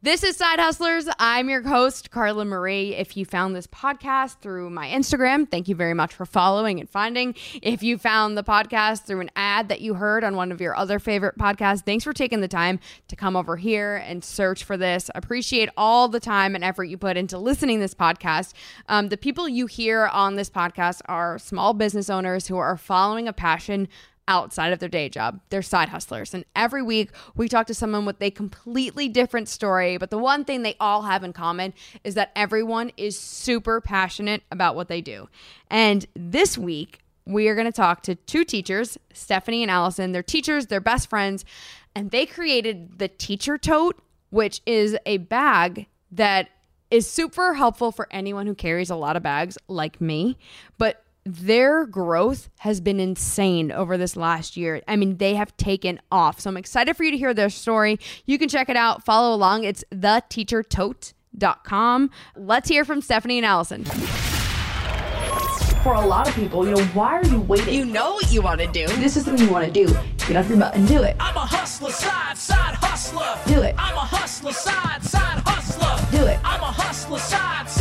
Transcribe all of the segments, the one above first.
This is Side Hustlers. I'm your host, Carla Marie. If you found this podcast through my Instagram, thank you very much for following and finding. If you found the podcast through an ad that you heard on one of your other favorite podcasts, thanks for taking the time to come over here and search for this. Appreciate all the time and effort you put into listening this podcast. Um, the people you hear on this podcast are small business owners who are following a passion outside of their day job. They're side hustlers. And every week we talk to someone with a completely different story. But the one thing they all have in common is that everyone is super passionate about what they do. And this week, we are going to talk to two teachers, Stephanie and Allison. They're teachers, they're best friends, and they created the Teacher Tote, which is a bag that is super helpful for anyone who carries a lot of bags like me, but their growth has been insane over this last year. I mean, they have taken off. So I'm excited for you to hear their story. You can check it out, follow along. It's theteachertote.com. Let's hear from Stephanie and Allison. For a lot of people, you know, why are you waiting? You know what you want to do. This is something you want to do. Get off your butt and do it. I'm a hustler, side, side hustler. Do it. I'm a hustler, side, side hustler. Do it. I'm a hustler, side, side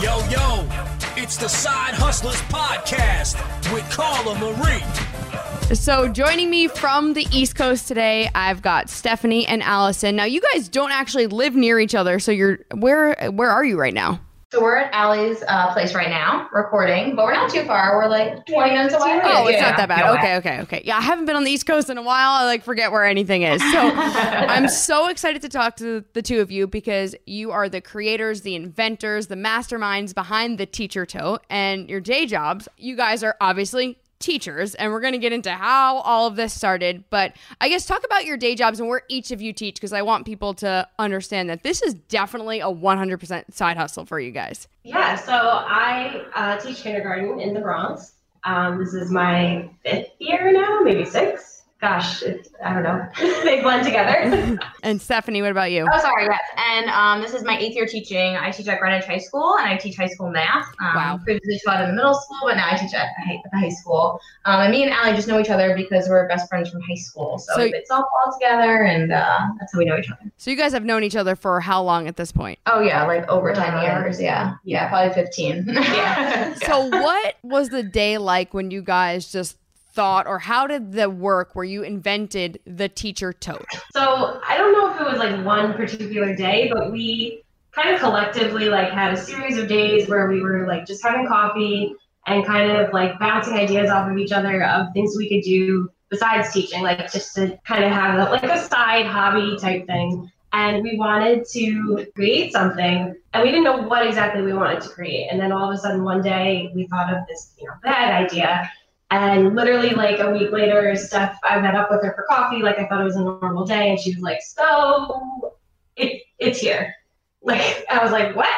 Yo, yo, it's the Side Hustlers Podcast with Carla Marie. So, joining me from the East Coast today, I've got Stephanie and Allison. Now, you guys don't actually live near each other, so you're where where are you right now? So we're at Allie's uh, place right now, recording, but we're not too far. We're like 20 minutes away. Oh, it's Yeah. not that bad. No okay, okay, okay. Yeah, I haven't been on the East Coast in a while. I like forget where anything is. So I'm so excited to talk to the two of you because you are the creators, the inventors, the masterminds behind the Teacher Tote and your day jobs. You guys are obviously teachers and we're going to get into how all of this started but i guess talk about your day jobs and where each of you teach because i want people to understand that this is definitely a 100% side hustle for you guys Yeah, so I uh, teach kindergarten in the Bronx. Um, this is my fifth year now, maybe six. Gosh, it's, I don't know. they blend together. and Stephanie, what about you? Oh, sorry, yes. And um, this is my eighth year teaching. I teach at Greenwich High School, and I teach high school math. Um, Wow. Previously taught in the middle school, but now I teach at the high, at the high school. Um, and me and Allie just know each other because we're best friends from high school. So, So- we played softball together, and uh, that's how we know each other. So you guys have known each other for how long at this point? Oh yeah, like over ten Uh, years. Yeah, yeah, probably fifteen. yeah. So what was the day like when you guys just thought or how did the work where you invented the teacher tote? So I don't know if it was like one particular day, but we kind of collectively like had a series of days where we were like just having coffee and kind of like bouncing ideas off of each other of things we could do besides teaching, like just to kind of have a, like a side hobby type thing. And we wanted to create something, and we didn't know what exactly we wanted to create. And then all of a sudden, one day, we thought of this, you know, bad idea. And literally, like a week later, Steph, I met up with her for coffee. Like I thought it was a normal day, and she was like, "So, it it's here." Like I was like, "What?"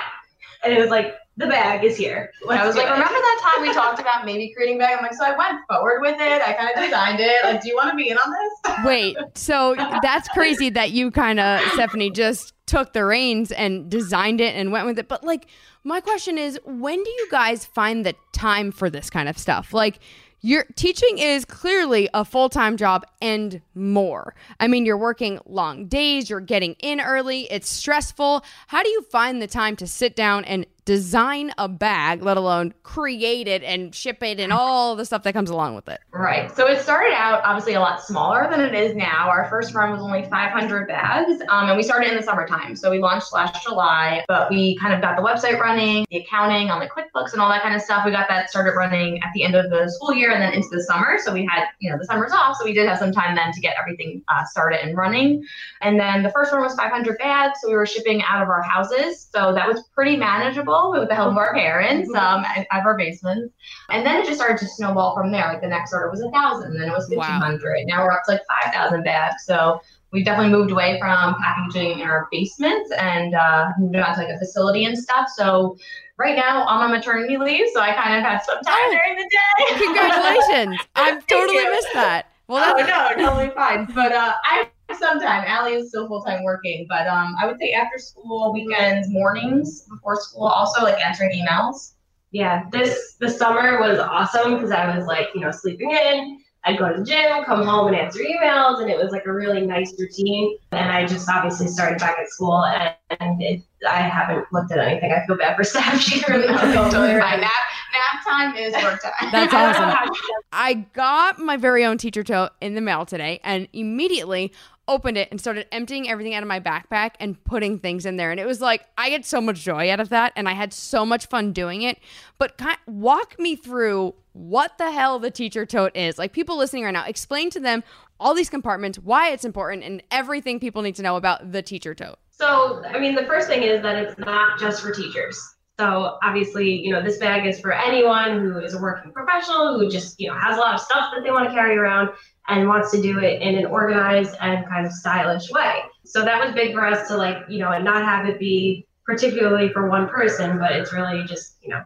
And it was like, "The bag is here." When I was like, it." remember that time we talked about maybe creating bag? I'm like, so I went forward with it. I kind of designed it. Like, do you want to be in on this? Wait, so that's crazy that you kind of Stephanie just took the reins and designed it and went with it. But like my question is, when do you guys find the time for this kind of stuff? Like your teaching is clearly a full-time job and more. I mean, you're working long days, you're getting in early, it's stressful. How do you find the time to sit down and design a bag, let alone create it and ship it and all the stuff that comes along with it? Right. So it started out obviously a lot smaller than it is now. Our first run was only 500 bags, um, and we started in the summertime. So we launched last July, but we kind of got the website running, the accounting on the QuickBooks and all that kind of stuff. We got that started running at the end of the school year and then into the summer. So we had, you know, the summers off. So we did have some time then to get everything uh, started and running. And then the first one was 500 bags. So we were shipping out of our houses. So that was pretty manageable with the help of our parents um, at, at our basements. And then it just started to snowball from there. Like the next order was a thousand, then it was Wow. fifteen hundred. Now we're up to like five thousand bags. So we've definitely moved away from packaging in our basements and uh, moved on to like a facility and stuff. So right now I'm on maternity leave, so I kind of have some time during the day. Congratulations. I've totally you. missed that. Well, oh no, totally fine. But uh, I have some time. Allie is still full time working, but um, I would say after school, weekends, mornings before school, also like answering emails. yeah, this the summer was awesome because I was like, you know, sleeping in. I'd go to the gym, come home and answer emails, and it was like a really nice routine. And I just obviously started back at school, and, and it, I haven't looked at anything. I feel bad for Steph. She really knows Totally fine. Nap nap time is work time. That's awesome. I got my very own teacher tote in the mail today and immediately opened it and started emptying everything out of my backpack and putting things in there. And it was like, I get so much joy out of that. And I had so much fun doing it. But ki walk me through what the hell the teacher tote is. Like, people listening right now, explain to them all these compartments, why it's important, and everything people need to know about the teacher tote. So, I mean, the first thing is that it's not just for teachers. So, obviously, you know, this bag is for anyone who is a working professional who just, you know, has a lot of stuff that they want to carry around and wants to do it in an organized and kind of stylish way. So, that was big for us to, like, you know, and not have it be particularly for one person, but it's really just, you know,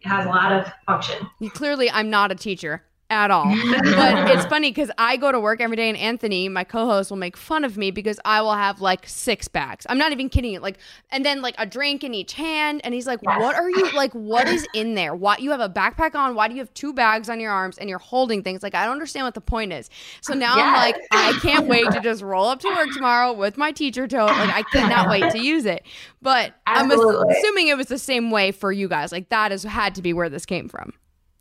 it has a lot of function. Clearly, I'm not a teacher at all. but it's funny because I go to work every day, and Anthony, my co-host, will make fun of me because I will have like six bags. I'm not even kidding you. Like, and then like a drink in each hand, and he's like, "What are you like? What is in there? Why you have a backpack on? Why do you have two bags on your arms and you're holding things? Like, I don't understand what the point is." So now I'm like, I can't wait to just roll up to work tomorrow with my teacher tote. Like, I cannot wait to use it. But I'm assuming it was the same way for you guys. Like, that has had to be where this came from.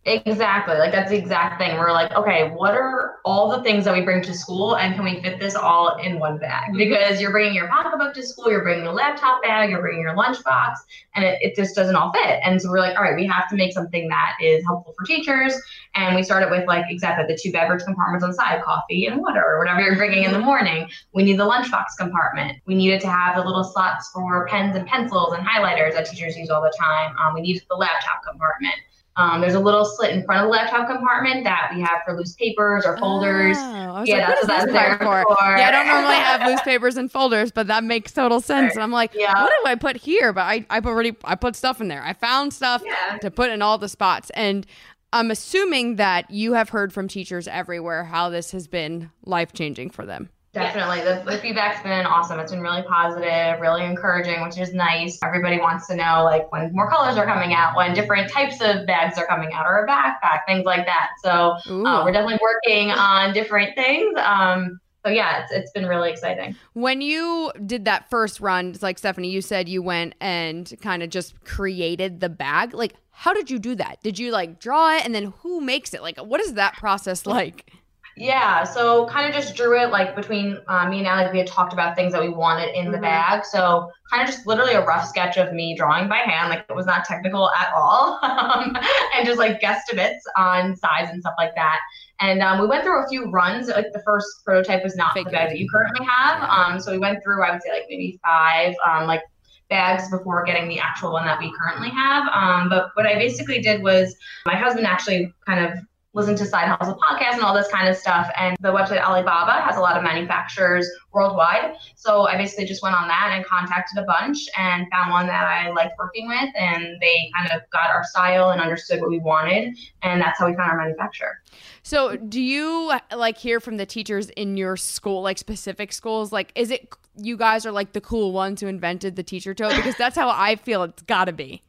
Exactly. Like that's the exact thing. We're like, okay, what are all the things that we bring to school and can we fit this all in one bag? Because you're bringing your pocketbook to school, you're bringing a laptop bag, you're bringing your lunchbox, and it, it just doesn't all fit. And so we're like, all right, we have to make something that is helpful for teachers. And we started with like exactly the two beverage compartments on the side, coffee and water or whatever you're bringing in the morning. We need the lunchbox compartment. We needed to have the little slots for pens and pencils and highlighters that teachers use all the time. Um, we needed the laptop compartment. Um, there's a little slit in front of the laptop compartment that we have for loose papers or folders. Oh, I Yeah, like, that's what that's there for? for. Yeah, I don't normally have loose papers and folders, but that makes total sense. And I'm like, Yeah. what do I put here? But I, I already I put stuff in there. I found stuff Yeah. to put in all the spots. And I'm assuming that you have heard from teachers everywhere how this has been life changing for them. Definitely. The, the feedback's been awesome. It's been really positive, really encouraging, which is nice. Everybody wants to know like when more colors are coming out, when different types of bags are coming out, or a backpack, things like that. So uh, we're definitely working on different things. Um, so yeah, it's, it's been really exciting. When you did that first run, it's like Stephanie, you said you went and kind of just created the bag. Like, how did you do that? Did you like draw it and then who makes it? Like, what is that process like? Yeah, so kind of just drew it like between uh, me and Alec. We had talked about things that we wanted in the Mhm. bag. So kind of just literally a rough sketch of me drawing by hand. Like it was not technical at all. um, and just like guesstimates on size and stuff like that. And um, we went through a few runs. Like the first prototype was not the bag that you currently have. Um, so we went through, I would say, like maybe five um, like bags before getting the actual one that we currently have. Um, but what I basically did was my husband actually kind of listened to Side Hustle podcast and all this kind of stuff. And the website Alibaba has a lot of manufacturers worldwide. So I basically just went on that and contacted a bunch and found one that I liked working with. And they kind of got our style and understood what we wanted. And that's how we found our manufacturer. So, do you like hear from the teachers in your school, like specific schools? Like, is it you guys are like the cool ones who invented the teacher tote? Because that's how I feel it's got to be.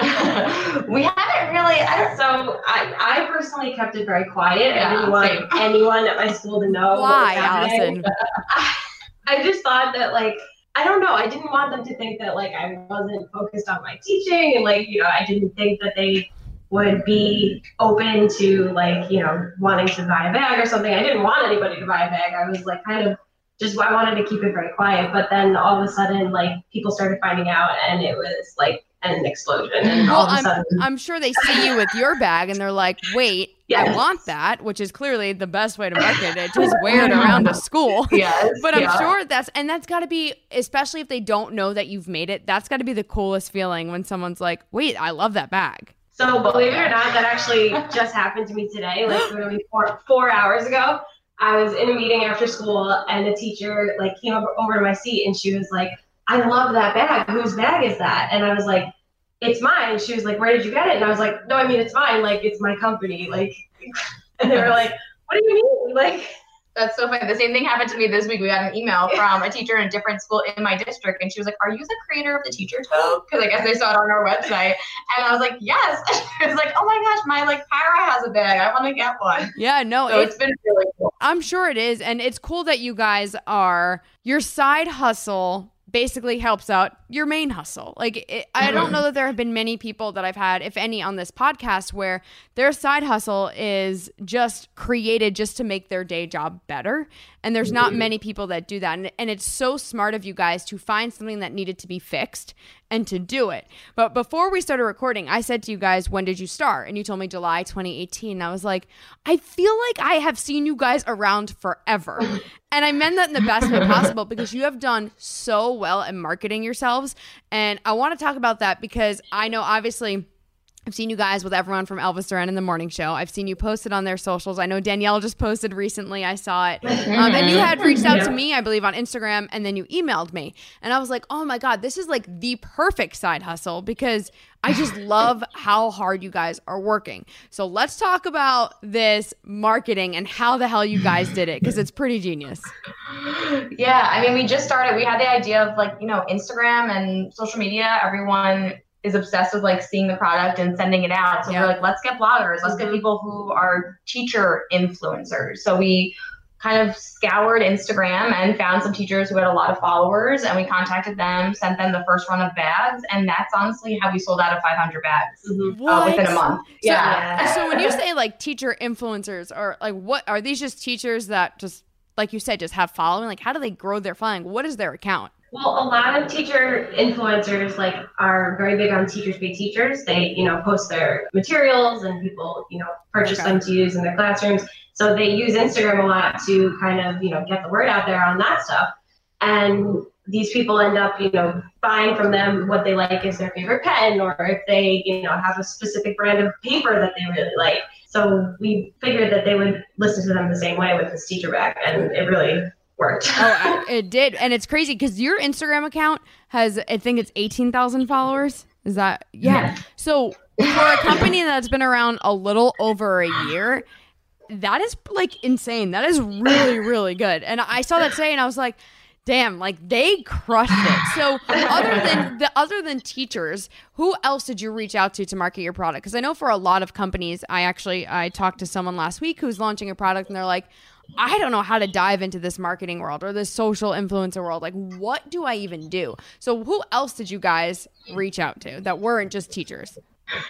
we haven't really. I, so I, I personally kept it very quiet. Yeah, I didn't want same. anyone at my school to know. what was Why, happening. Allison? I just thought that like I don't know. I didn't want them to think that like I wasn't focused on my teaching and like you know I didn't think that they would be open to like you know wanting to buy a bag or something. I didn't want anybody to buy a bag. I was like kind of just I wanted to keep it very quiet. But then all of a sudden like people started finding out and it was like an explosion. And Well, all of a I'm, sudden I'm sure they see you with your bag and they're like, wait, I want that, which is clearly the best way to market it. Just wear it around a school. Yes, But I'm yeah. sure that's, and that's got to be, especially if they don't know that you've made it, that's got to be the coolest feeling when someone's like, wait, I love that bag. So believe it or not, that actually just happened to me today, like literally four four hours ago. I was in a meeting after school, and the teacher like came over, over to my seat, and she was like, "I love that bag. Whose bag is that?" And I was like, "It's mine." She was like, "Where did you get it?" And I was like, "No, I mean it's mine. Like it's my company. Like." And they were like, "What do you mean?" Like. That's so funny. The same thing happened to me this week. We got an email from a teacher in a different school in my district, and she was like, "Are you the creator of the teacher tote?" Because oh. I guess they saw it on our website, and I was like, "Yes." She was like, "Oh my gosh, my like para has a bag. I want to get one." Yeah, no, So it's been really cool. I'm sure it is. And it's cool that you guys are, your side hustle basically helps out your main hustle. Like, it, I don't know that there have been many people that I've had, if any, on this podcast where their side hustle is just created just to make their day job better. And there's not mm-hmm. many people that do that. And, and it's so smart of you guys to find something that needed to be fixed and to do it. But before we started recording, I said to you guys, when did you start? And you told me July 2018. And I was like, I feel like I have seen you guys around forever. and I meant that in the best way possible because you have done so well in marketing yourselves. And I want to talk about that because I know obviously. I've seen you guys with everyone from Elvis Duran in the morning show. I've seen you posted on their socials. I know Danielle just posted recently. I saw it. Um, and you had reached out to me, I believe, on Instagram, and then you emailed me. And I was like, oh my God, this is like the perfect side hustle because I just love how hard you guys are working. So let's talk about this marketing and how the hell you guys did it because it's pretty genius. Yeah, I mean, we just started. We had the idea of like, you know, Instagram and social media. Everyone is obsessed with like seeing the product and sending it out. So Yeah. we're like, let's get bloggers. Let's get people who are teacher influencers. So we kind of scoured Instagram and found some teachers who had a lot of followers, and we contacted them, sent them the first run of bags, and that's honestly how we sold out of 500 bags uh, within a month. So, yeah. So when you say like teacher influencers or like what are these just teachers that just like you said just have following? Like how do they grow their following? What is their account? Well, a lot of teacher influencers like are very big on Teachers Pay Teachers. They, you know, post their materials and people, you know, purchase Okay. them to use in their classrooms. So they use Instagram a lot to kind of, you know, get the word out there on that stuff. And these people end up, you know, buying from them what they like is their favorite pen, or if they, you know, have a specific brand of paper that they really like. So we figured that they would listen to them the same way with this teacher bag, and it really worked. Oh, I- it did, and it's crazy because your Instagram account has, I think it's eighteen thousand followers. Is that yeah? Yeah. So for a company that's been around a little over a year, that is like insane. That is really, really good. And I saw that today and I was like, damn, like they crushed it. So other than the other than teachers, who else did you reach out to to market your product? Because I know for a lot of companies, I actually I talked to someone last week who's launching a product and they're like, I don't know how to dive into this marketing world or this social influencer world. Like, what do I even do? So, who else did you guys reach out to that weren't just teachers?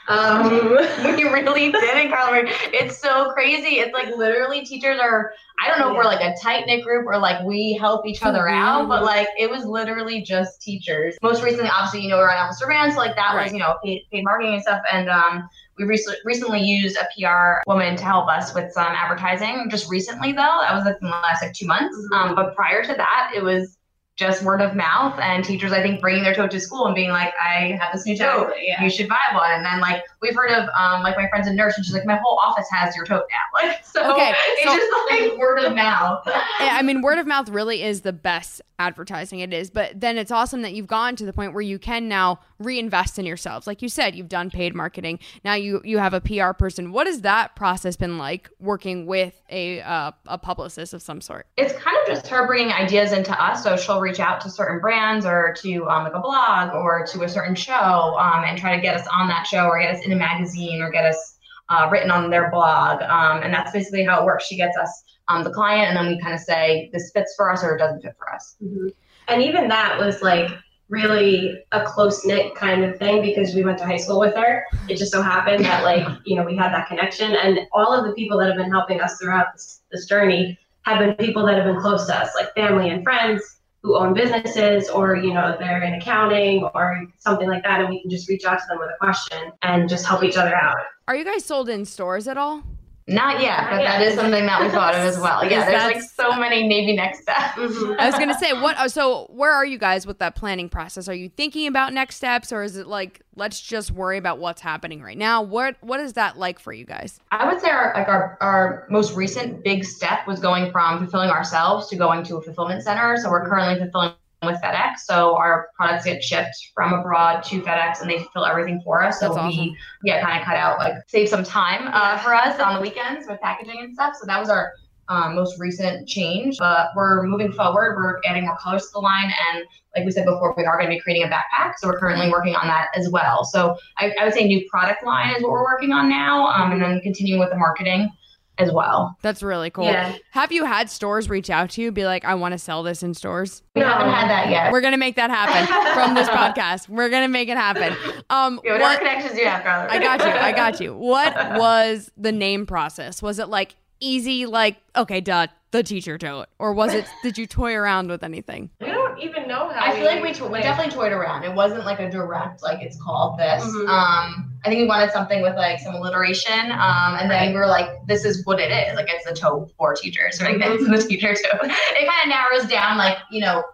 Um, we really didn't, Carla. It's so crazy. It's like literally teachers are, I don't know if we're like a tight knit group or like we help each other out, but like it was literally just teachers. Most recently, obviously, you know, we're on Elvis Duran, so like that was, you know, paid, paid marketing and stuff. And um, we recently recently used a PR woman to help us with some advertising. Just recently, though, that was like in the last like two months. Um, but prior to that, it was just word of mouth and teachers I think bringing their tote to school and being like I have this new tote you should buy one. And then like we've heard of um like my friend's a nurse and she's like my whole office has your tote now. Like so Okay, it's so- just like word of mouth. I mean, word of mouth really is the best advertising it is, but then it's awesome that you've gone to the point where you can now reinvest in yourselves. Like you said, you've done paid marketing. Now you you have a PR person. What has that process been like working with a uh, a publicist of some sort? it's kind of just her bringing ideas into us. So she'll reach out to certain brands or to um, like a blog or to a certain show um, and try to get us on that show or get us in a magazine or get us uh, written on their blog. Um, and that's basically how it works. She gets us um, the client, and then we kind of say this fits for us or it doesn't fit for us. Mhm. And even that was like really a close knit kind of thing because we went to high school with her. It just so happened that like you know we had that connection, and all of the people that have been helping us throughout this, this journey have been people that have been close to us, like family and friends who own businesses or you know they're in accounting or something like that, and we can just reach out to them with a question and just help each other out. Are you guys sold in stores at all? Not yet, but that is something that we thought of as well. Yeah, there's like so many maybe next steps. Mm-hmm. I was gonna say what. oh, So where are you guys with that planning process? Are you thinking about next steps, or is it like let's just worry about what's happening right now? What What is that like for you guys? I would say our like our, our most recent big step was going from fulfilling ourselves to going to a fulfillment center. So we're currently fulfilling with FedEx. So our products get shipped from abroad to FedEx and they fulfill everything for us. So we yeah kind of cut out like save some time uh, for us on the weekends with packaging and stuff. So that was our um, most recent change. But we're moving forward. We're adding more colors to the line and like we said before, we are going to be creating a backpack. So we're currently working on that as well. So I, I would say new product line is what we're working on now, um, and then continuing with the marketing as well. That's really cool. Yeah. Have you had stores reach out to you, be like, I want to sell this in stores? We haven't had that yet. We're gonna make that happen from this podcast. We're gonna make it happen. Um, Yeah, whatever connections you have. I got you. I got you. What was the name process? Was it like easy, like okay, duh, the teacher tote, or was it? Did you toy around with anything? We don't even know how. I feel like we, to- we definitely toyed around. It wasn't like a direct, like it's called this. Mhm. Um, I think we wanted something with like some alliteration. Um, and then we were like, this is what it is. Like it's the toe for teachers, right? It's the teacher tote. It kind of narrows down, like, you know,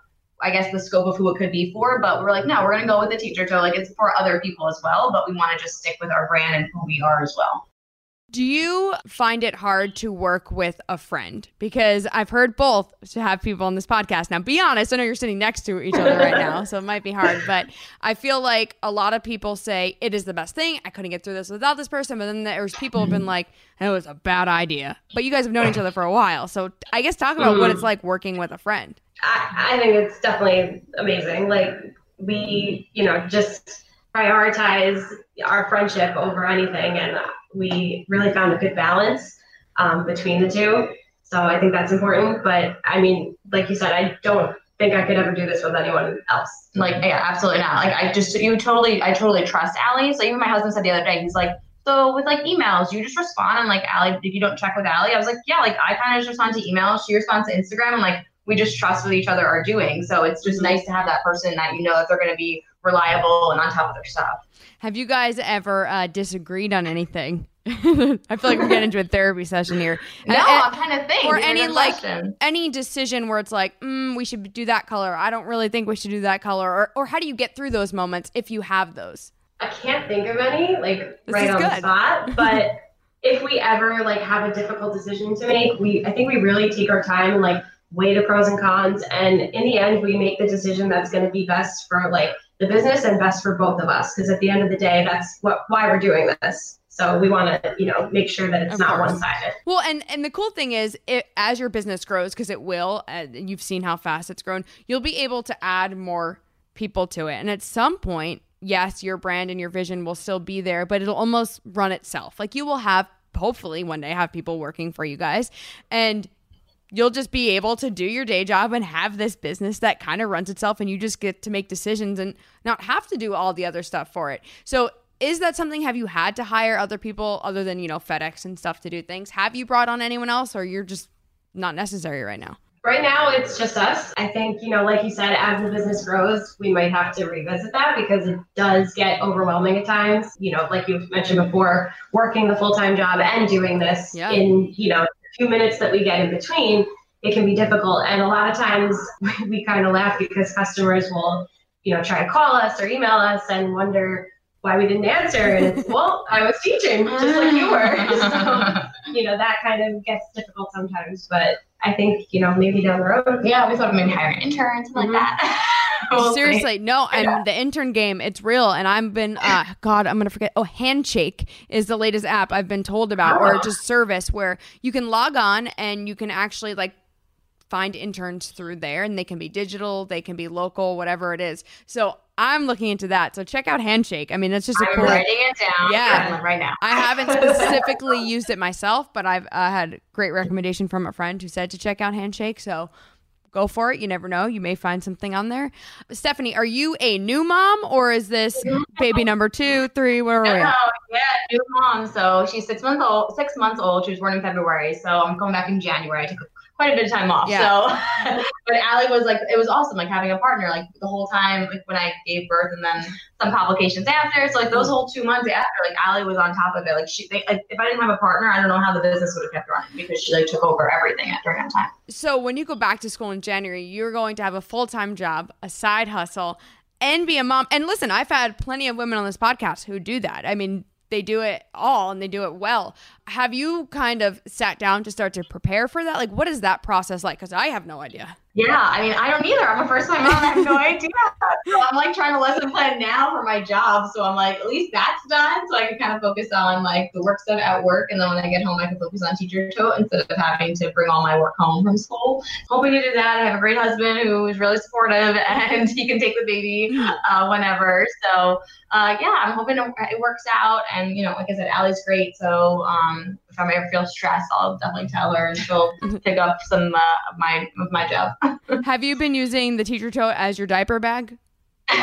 I guess the scope of who it could be for, but we're like, no, we're gonna go with the teacher tote. Like it's for other people as well, but we want to just stick with our brand and who we are as well. Do you find it hard to work with a friend? Because I've heard both to have people on this podcast. Now, be honest, I know you're sitting next to each other right now, so it might be hard, but I feel like a lot of people say it is the best thing. I couldn't get through this without this person, but then there's people who've been like, it was a bad idea. But you guys have known each other for a while, so I guess talk about what it's like working with a friend. I, I think it's definitely amazing. Like we, you know, just prioritize our friendship over anything, and we really found a good balance um, between the two. So I think that's important. But I mean, like you said, I don't think I could ever do this with anyone else. Like, yeah, absolutely not. Like, I just, you totally, I totally trust Allie. So even my husband said the other day, he's like, so with like emails, you just respond and like Allie, if you don't check with Allie, I was like, yeah, like I kind of just respond to emails. She responds to Instagram and like we just trust what each other are doing. So it's just nice to have that person that you know that they're going to be reliable and on top of their stuff. Have you guys ever uh, disagreed on anything? I feel like we're getting into a therapy session here. No, And- I'm trying to think. Or These any like questions. any decision where it's like, mm, we should do that color. I don't really think we should do that color. Or or how do you get through those moments if you have those? I can't think of any like This right on the good. spot, but if we ever like have a difficult decision to make, we I think we really take our time and like weigh the pros and cons, and in the end, we make the decision that's going to be best for like the business and best for both of us. Because at the end of the day, that's what why we're doing this. So we want to, you know, make sure that it's Of not one sided. Well, and and the cool thing is, it, as your business grows, because it will, and you've seen how fast it's grown, you'll be able to add more people to it. And at some point, yes, your brand and your vision will still be there, but it'll almost run itself. Like you will have, hopefully, one day have people working for you guys, and you'll just be able to do your day job and have this business that kind of runs itself, and you just get to make decisions and not have to do all the other stuff for it. So is that something have you had to hire other people other than you know fedex and stuff to do things have you brought on anyone else or you're just not necessary right now Right now, it's just us. I think, you know, like you said, as the business grows, we might have to revisit that because it does get overwhelming at times. You know, like you mentioned before, working the full time job and doing this Yeah. in, you know, few minutes that we get in between, it can be difficult. And a lot of times we kind of laugh because customers will, you know, try to call us or email us and wonder why we didn't answer. And it's, well, I was teaching just like you were. So, you know, that kind of gets difficult sometimes. But I think, you know, maybe down the road. Yeah, we thought of maybe hiring an intern, something like mm-hmm. that. Seriously no and the intern game it's real and i've been uh god i'm gonna forget oh handshake is the latest app i've been told about or just service where you can log on and you can actually like find interns through there and they can be digital they can be local whatever it is so i'm looking into that so check out handshake i mean that's just a I'm cool writing it down Yeah. right now. I haven't specifically used it myself, but I've uh, had great recommendation from a friend who said to check out Handshake. So go for it. You never know. You may find something on there. Stephanie, are you a new mom or is this baby number two, three? Where are we? No, yeah, new mom. So she's six months old. Six months old. She was born in February. So I'm going back in January. I took quite a bit of time off. Yeah. So, but Allie was like, it was awesome, like having a partner, like the whole time, like when I gave birth, and then some complications after. So like those whole two months after, like Allie was on top of it. Like she, they, like, if I didn't have a partner, I don't know how the business would have kept running because she like took over everything at during that time. So when you go back to school in January, you're going to have a full time job, a side hustle, and be a mom. And listen, I've had plenty of women on this podcast who do that. I mean, they do it all and they do it well. Have you kind of sat down to start to prepare for that? Like, what is that process like? Because I have no idea. Yeah, I mean, I don't either. I'm a first time mom. I have no idea. So I'm like trying to lesson plan now for my job. So I'm like, at least that's done. So I can kind of focus on like the work stuff at work. And then when I get home, I can focus on teacher tote instead of having to bring all my work home from school. Hoping to do that. I have a great husband who is really supportive and he can take the baby uh, whenever. So uh, yeah, I'm hoping it it works out. And, you know, like I said, Allie's great. So um, if I ever feel stressed, I'll definitely tell her and she'll pick up some uh, of my of my job. have you been using the teacher tote as your diaper bag? to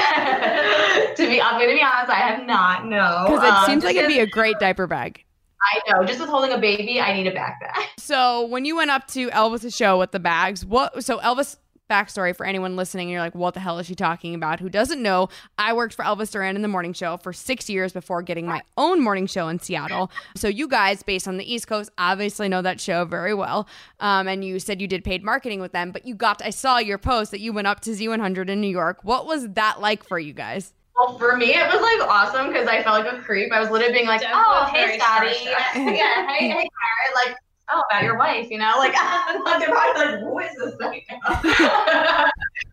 be, I'm gonna be honest, I have not. No, Because it Um, seems like it'd be a great diaper bag. I know. Just with holding a baby, I need a backpack. So when you went up to Elvis's show with the bags, what? So Elvis backstory for anyone listening, you're like, what the hell is she talking about? Who doesn't know? I worked for Elvis Duran in the morning show for six years before getting my own morning show in Seattle. So you guys, based on the East Coast, obviously know that show very well. Um, and you said you did paid marketing with them, but you got. I saw your post that you went up to Z100 in New York. What was that like for you guys? Well, for me, it was like awesome because I felt like a creep. I was literally being like, Jeff "Oh, hey, very Scotty, yeah, hey, hey, Karen, like." Oh, about your wife, you know, like they're probably like, "Who is this thing?"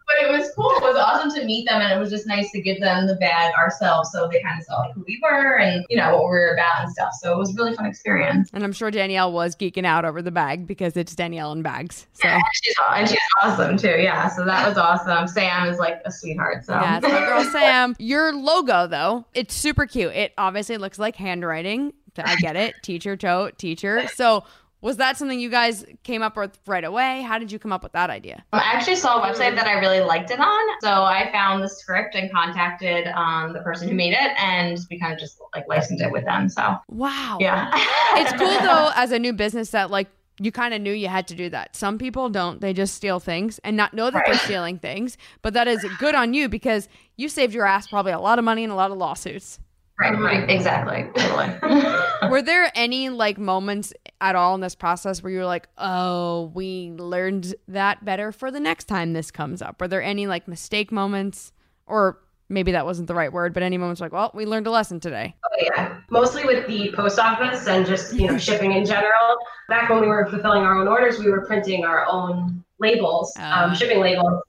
but it was cool. It was awesome to meet them, and it was just nice to give them the bag ourselves, so they kind of saw like who we were and you know what we were about and stuff. So it was a really fun experience. And I'm sure Danielle was geeking out over the bag because it's Danielle in bags. So. And she's and she's awesome too. Yeah, so that was awesome. Sam is like a sweetheart. So Yeah, it's my girl Sam. Your logo, though, it's super cute. It obviously looks like handwriting. I get it. Teacher, tote, teacher. So, was that something you guys came up with right away? How did you come up with that idea? I actually saw a website that I really liked it on. So I found the script and contacted um, the person who made it, and we kind of just like licensed it with them. So Wow. yeah, It's cool, though, as a new business that, like, you kind of knew you had to do that. Some people don't. They just steal things and not know that they're stealing things. But that is good on you because you saved your ass probably a lot of money and a lot of lawsuits. Right, right, exactly, totally. Were there any like moments at all in this process where you were like, oh, we learned that better for the next time this comes up? Were there any like mistake moments? Or maybe that wasn't the right word, but any moments like, well, we learned a lesson today. Oh, yeah, mostly with the post office and just you know shipping in general. Back when we were fulfilling our own orders, we were printing our own labels, Ah. um, shipping labels,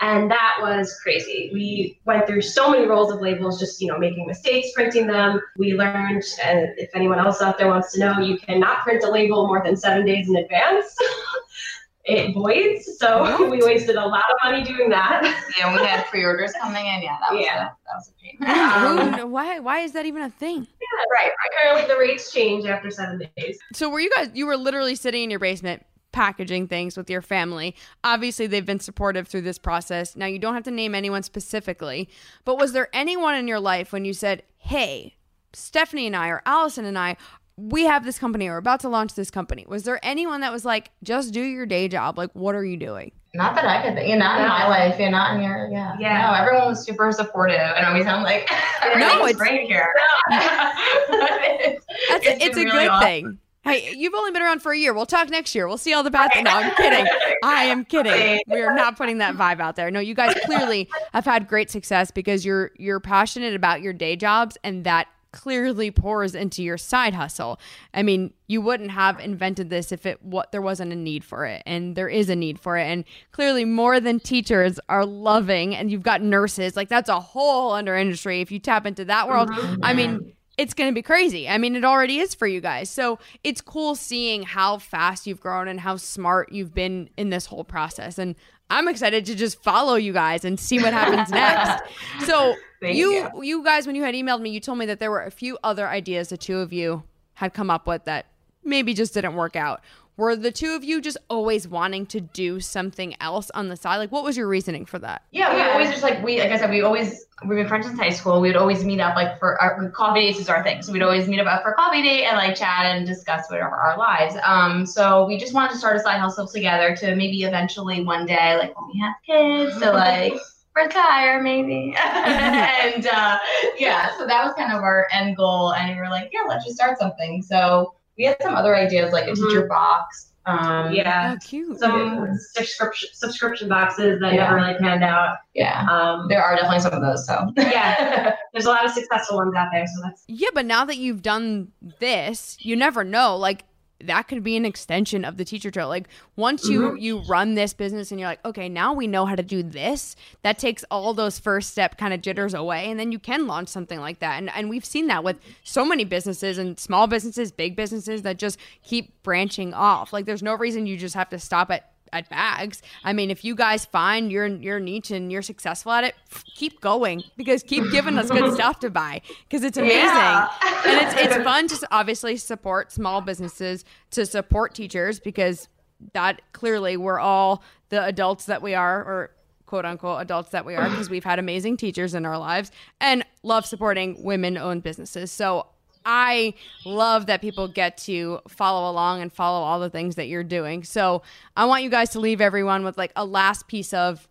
And that was crazy. We went through so many rolls of labels, just you know, making mistakes, printing them. We learned, and if anyone else out there wants to know, you cannot print a label more than seven days in advance. it voids. So what? we wasted a lot of money doing that. Yeah, we had pre-orders coming in. Yeah, that was yeah. A, that was a pain. Um, why? Why is that even a thing? Yeah, right. Apparently, the rates change after seven days. So were you guys? You were literally sitting in your basement packaging things with your family. Obviously, they've been supportive through this process. Now, you don't have to name anyone specifically, but was there anyone in your life when you said, hey, Stephanie and I, or Allison and I, we have this company, or we're about to launch this company? Was there anyone that was like, just do your day job? Like, what are you doing? Not that I could think. Yeah, not in my life. Yeah, not in your. Yeah. Yeah. No, everyone was super supportive, and I always sound like no, it's great here. it's, it's, it's, a really good awesome. thing. Hey, you've only been around for a year. We'll talk next year. We'll see all the bad things. No, I'm kidding. I am kidding. We are not putting that vibe out there. No, you guys clearly have had great success because you're you're passionate about your day jobs and that clearly pours into your side hustle. I mean, you wouldn't have invented this if it what there wasn't a need for it and there is a need for it and clearly more than teachers are loving and you've got nurses like that's a whole under industry if you tap into that world. Mm-hmm. I mean, it's going to be crazy. I mean, it already is for you guys. So it's cool seeing how fast you've grown and how smart you've been in this whole process. And I'm excited to just follow you guys and see what happens next. So you, you, you guys, when you had emailed me, you told me that there were a few other ideas the two of you had come up with that maybe just didn't work out. Were the two of you just always wanting to do something else on the side? Like, what was your reasoning for that? Yeah, we always just like we, like I said, we always we've been friends since high school. We would always meet up like for our coffee dates is our thing. So we'd always meet up for coffee date and like chat and discuss whatever our lives. Um, so we just wanted to start a side hustle together to maybe eventually one day, like when we have kids, to like retire maybe. and uh, yeah, so that was kind of our end goal. And we were like, yeah, let's just start something. So we had some other ideas like a mm-hmm. teacher box. Um, yeah, oh, cute. Some subscription subscription boxes that yeah. never really panned out. Yeah, um, there are definitely some of those. So yeah, there's a lot of successful ones out there. So that's yeah. But now that you've done this, you never know. Like that could be an extension of the teacher tote. Like once you mm-hmm. you run this business and you're like okay now we know how to do this that takes all those first step kind of jitters away and then you can launch something like that. And and we've seen that with so many businesses and small businesses big businesses that just keep branching off. Like there's no reason you just have to stop at at bags. I mean, if you guys find your your niche and you're successful at it, keep going because keep giving us good stuff to buy because it's amazing yeah. and it's it's fun to obviously support small businesses to support teachers because that clearly we're all the adults that we are or quote unquote adults that we are because we've had amazing teachers in our lives and love supporting women owned businesses. So I love that people get to follow along and follow all the things that you're doing. So I want you guys to leave everyone with like a last piece of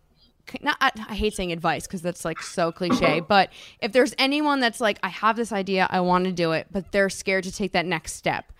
not, I, I hate saying advice because that's like so cliche, but if there's anyone that's like, I have this idea, I want to do it, but they're scared to take that next step,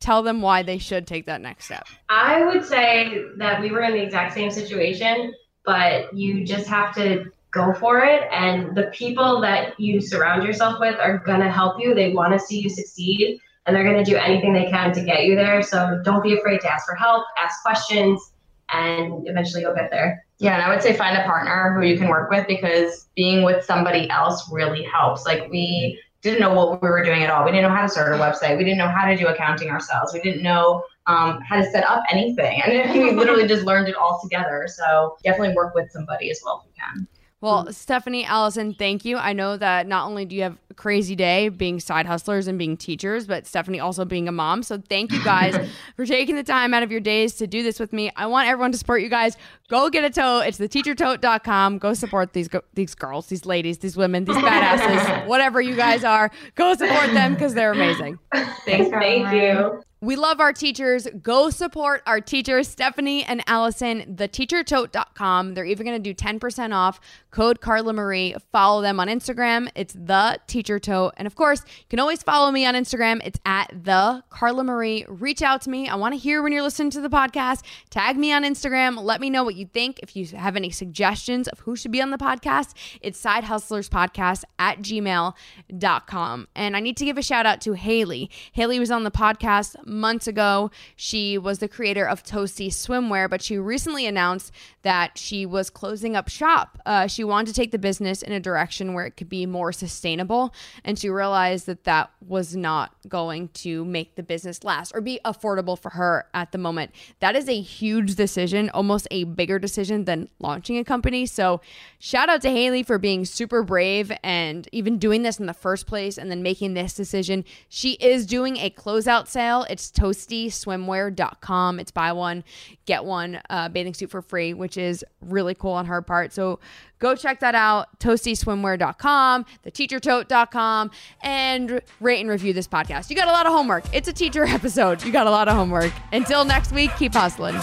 tell them why they should take that next step. I would say that we were in the exact same situation, but you just have to go for it. And the people that you surround yourself with are going to help you. They want to see you succeed and they're going to do anything they can to get you there. So don't be afraid to ask for help, ask questions, and eventually you'll get there. Yeah, and I would say find a partner who you can work with because being with somebody else really helps. Like we didn't know what we were doing at all. We didn't know how to start a website. We didn't know how to do accounting ourselves. We didn't know um, how to set up anything. And we literally just learned it all together. So definitely work with somebody as well if you can. Well. Stephanie, Allison, thank you. I know that not only do you have a crazy day being side hustlers and being teachers, but Stephanie also being a mom. So thank you guys for taking the time out of your days to do this with me. I want everyone to support you guys. Go get a tote. It's theteachertote.com. Go support these go- these girls, these ladies, these women, these badasses, whatever you guys are. Go support them because they're amazing. Thanks, thank you. We love our teachers. Go support our teachers, Stephanie and Allison, theteachertote.com. They're even going to do 10% off. Code Carla Marie. Follow them on Instagram. It's the teacher tote. And of course, you can always follow me on Instagram. It's at the Carla Marie. Reach out to me. I want to hear when you're listening to the podcast. Tag me on Instagram. Let me know what you think. If you have any suggestions of who should be on the podcast, it's Side Hustlers Podcast at gmail.com. And I need to give a shout out to Haley. Haley was on the podcast months ago. She was the creator of Toasty Swimwear, but she recently announced that she was closing up shop. Uh, she wanted to take the business in a direction where it could be more sustainable, and she realized that that was not going to make the business last or be affordable for her at the moment. That is a huge decision, almost a bigger decision than launching a company. So, shout out to Haley for being super brave and even doing this in the first place and then making this decision. She is doing a closeout sale. It's toastyswimwear.com. It's buy one, get one uh, bathing suit for free, which is really cool on her part. So go check that out. Toastyswimwear.com, theteachertote.com, and rate and review this podcast. You got a lot of homework. It's a teacher episode. You got a lot of homework. Until next week, keep hustling.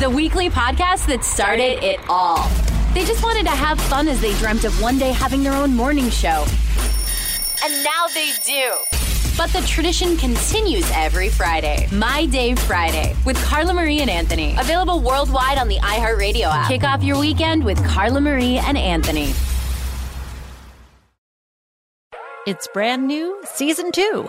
The weekly podcast that started it all. They just wanted to have fun as they dreamt of one day having their own morning show. And now they do. But the tradition continues every Friday. My Day Friday with Carla Marie and Anthony. Available worldwide on the iHeartRadio app. Kick off your weekend with Carla Marie and Anthony. It's brand new, season two.